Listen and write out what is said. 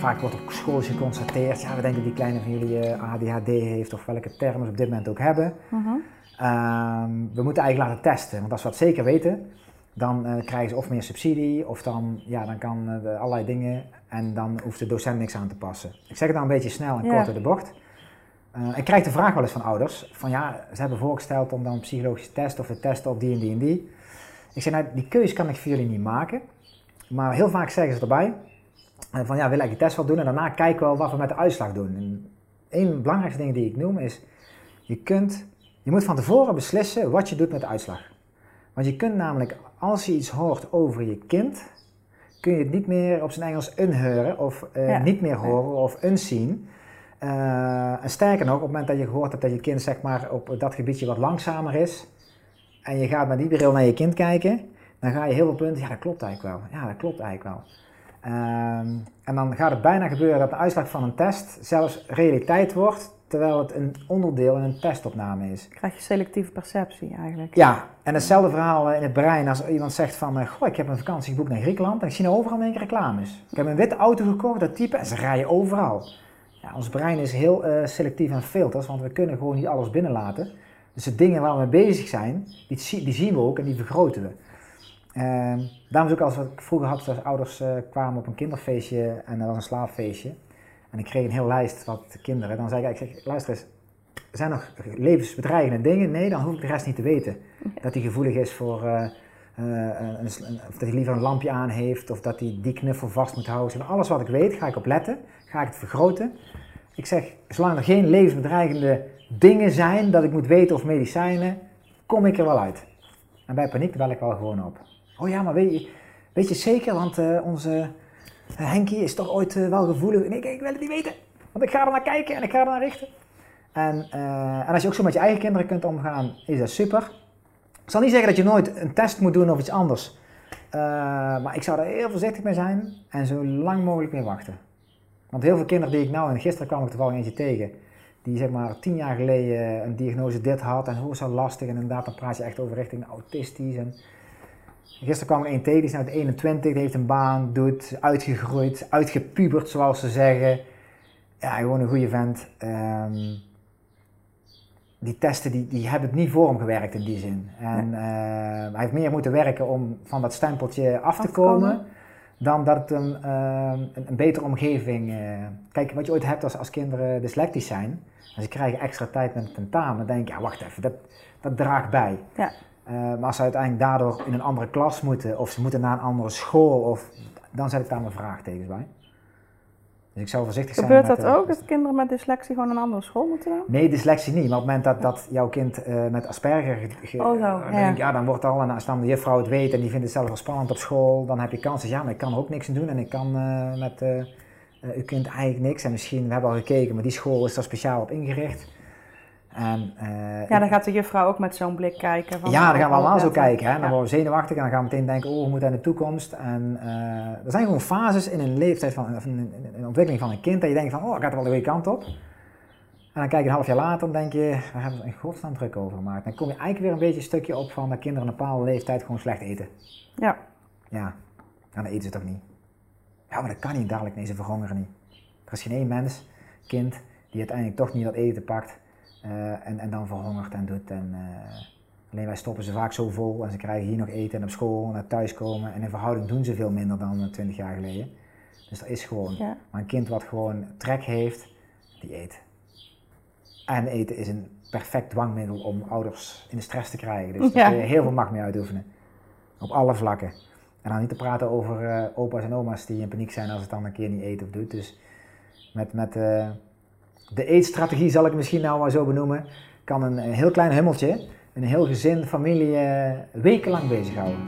vaak wordt op school geconstateerd, ja, we denken die kleine van jullie eh, ADHD heeft of welke termen ze op dit moment ook hebben. Mhm. Ehm, we moeten eigenlijk laten testen, want als we dat zeker weten, dan eh, krijgen ze of meer subsidie of dan, ja, dan kan eh, allerlei dingen en dan hoeft de docent niks aan te passen. Ik zeg het dan een beetje snel en kort door de bocht. Ik krijg de vraag wel eens van ouders, van ja, ze hebben voorgesteld om dan een psychologische test of te testen op die en die en die. Ik zeg, nou, die keuze kan ik voor jullie niet maken. Maar heel vaak zeggen ze erbij, van ja, wil ik die test wel doen en daarna kijken we wel wat we met de uitslag doen. En een van de belangrijkste dingen die ik noem is, je, kunt, je moet van tevoren beslissen wat je doet met de uitslag. Want je kunt namelijk, als je iets hoort over je kind, kun je het niet meer op zijn Engels unheuren of eh, Ja. niet meer horen of unzien. Eh, en sterker nog, op het moment dat je gehoord hebt dat je kind zeg maar, op dat gebiedje wat langzamer is, en je gaat met die bril naar je kind kijken, dan ga je heel veel punten, ja dat klopt eigenlijk wel, ja dat klopt eigenlijk wel. Ehm, en dan gaat het bijna gebeuren dat de uitslag van een test zelfs realiteit wordt, terwijl het een onderdeel in een testopname is. Krijg je selectieve perceptie eigenlijk. Ja, en hetzelfde verhaal eh, in het brein als iemand zegt van, eh, goh, ik heb een vakantie geboekt naar Griekenland en ik zie nou overal in één keer reclames. Ik heb een witte auto gekocht, dat type, en ze rijden overal. Ja, ons brein is heel eh, selectief aan filters, want we kunnen gewoon niet alles binnenlaten. Dus de dingen waar we mee bezig zijn, die, zie- die zien we ook en die vergroten we. Ehm, daarom is ook als we vroeger hadden, als ouders eh, kwamen op een kinderfeestje en dat was een slaapfeestje. En ik kreeg een heel lijst wat kinderen. Dan zei ik, ik zeg, luister eens, zijn nog levensbedreigende dingen? Nee, dan hoef ik de rest niet te weten. Dat hij gevoelig is voor, eh, eh, een, een- of dat hij liever een lampje aan heeft, of dat hij die knuffel vast moet houden. Ik zeg, Alles wat ik weet, ga ik op letten, ga ik het vergroten. Ik zeg, zolang er geen levensbedreigende dingen zijn, dat ik moet weten of medicijnen, kom ik er wel uit. En bij paniek bel ik wel gewoon op. Oh ja, maar weet je, weet je zeker, want eh, onze eh, Henkie is toch ooit eh, wel gevoelig. Nee, ik, wil het niet weten, want ik ga er naar kijken en ik ga er naar richten. En, en als je ook zo met je eigen kinderen kunt omgaan, is dat super. Ik zal niet zeggen dat je nooit een test moet doen of iets anders. Maar ik zou er heel voorzichtig mee zijn en zo lang mogelijk mee wachten. Want heel veel kinderen die ik nou, en gisteren kwam ik toevallig eentje tegen, die zeg maar tien jaar geleden een diagnose dit had en hoe zo lastig en inderdaad dan praat je echt over richting autistisch. En gisteren kwam er een tegen, die is nou 21, die heeft een baan, doet, uitgegroeid, uitgepubert zoals ze zeggen. Ja, gewoon een goede vent. Ehm, die testen die, die hebben het niet voor hem gewerkt in die zin. En eh, hij heeft meer moeten werken om van dat stempeltje af te, te komen. komen, dan dat het hem eh, een, een betere omgeving. eh, kijk, wat je ooit hebt als, als kinderen dyslectisch zijn, en ze krijgen extra tijd met het tentamen, dan denk je, ja, wacht even, dat, dat draagt bij. Ja. Eh, maar als ze uiteindelijk daardoor in een andere klas moeten, of ze moeten naar een andere school, of, dan zet ik daar mijn vraagtekens bij. Dus ik zou voorzichtig zijn. Gebeurt dat eh, ook, dat kinderen met dyslexie gewoon een andere school moeten dan? Nee, dyslexie niet. Maar op het moment dat, dat jouw kind eh, met Asperger... ge- Oh, zo, dan ja. denk ik, ja, dan wordt al... En als dan de juffrouw het weet en die vindt het zelf wel spannend op school... dan heb je kans. Dus ja, maar ik kan er ook niks aan doen. En ik kan met uw kind eigenlijk niks. En misschien, we hebben al gekeken... maar die school is daar speciaal op ingericht. En, eh, Ja, dan gaat de juffrouw ook met zo'n blik kijken. Van, ja, dan gaan we allemaal zo kijken. Hè? Dan Ja. worden we zenuwachtig en dan gaan we meteen denken, oh, we moeten naar de toekomst. En eh, er zijn gewoon fases in een leeftijd van, of in een, een ontwikkeling van een kind, dat je denkt van, oh, gaat er wel de goede kant op. En dan kijk je een half jaar later en denk je, waar hebben we in godsnaam druk over gemaakt? Dan kom je eigenlijk weer een beetje een stukje op van dat kinderen een bepaalde leeftijd gewoon slecht eten. Ja. Ja, en dan eten ze toch niet? Ja, maar dat kan niet dadelijk, nee, ze verhongeren niet. Er is geen één mens, kind, die uiteindelijk toch niet dat eten pakt eh, en, en dan verhongert en doet. En, eh, alleen wij stoppen ze vaak zo vol en ze krijgen hier nog eten en op school en naar thuis komen. En in verhouding doen ze veel minder dan eh, 20 jaar geleden. Dus dat is gewoon. Ja. Maar een kind wat gewoon trek heeft, die eet. En eten is een perfect dwangmiddel om ouders in de stress te krijgen. Dus Ja. daar kun je heel veel macht mee uitoefenen. Op alle vlakken. En dan niet te praten over eh, opa's en oma's die in paniek zijn als het dan een keer niet eet of doet. Dus met, met eh, de eetstrategie zal ik misschien nou maar zo benoemen, kan een, een heel klein hummeltje een heel gezin, familie eh, wekenlang bezighouden.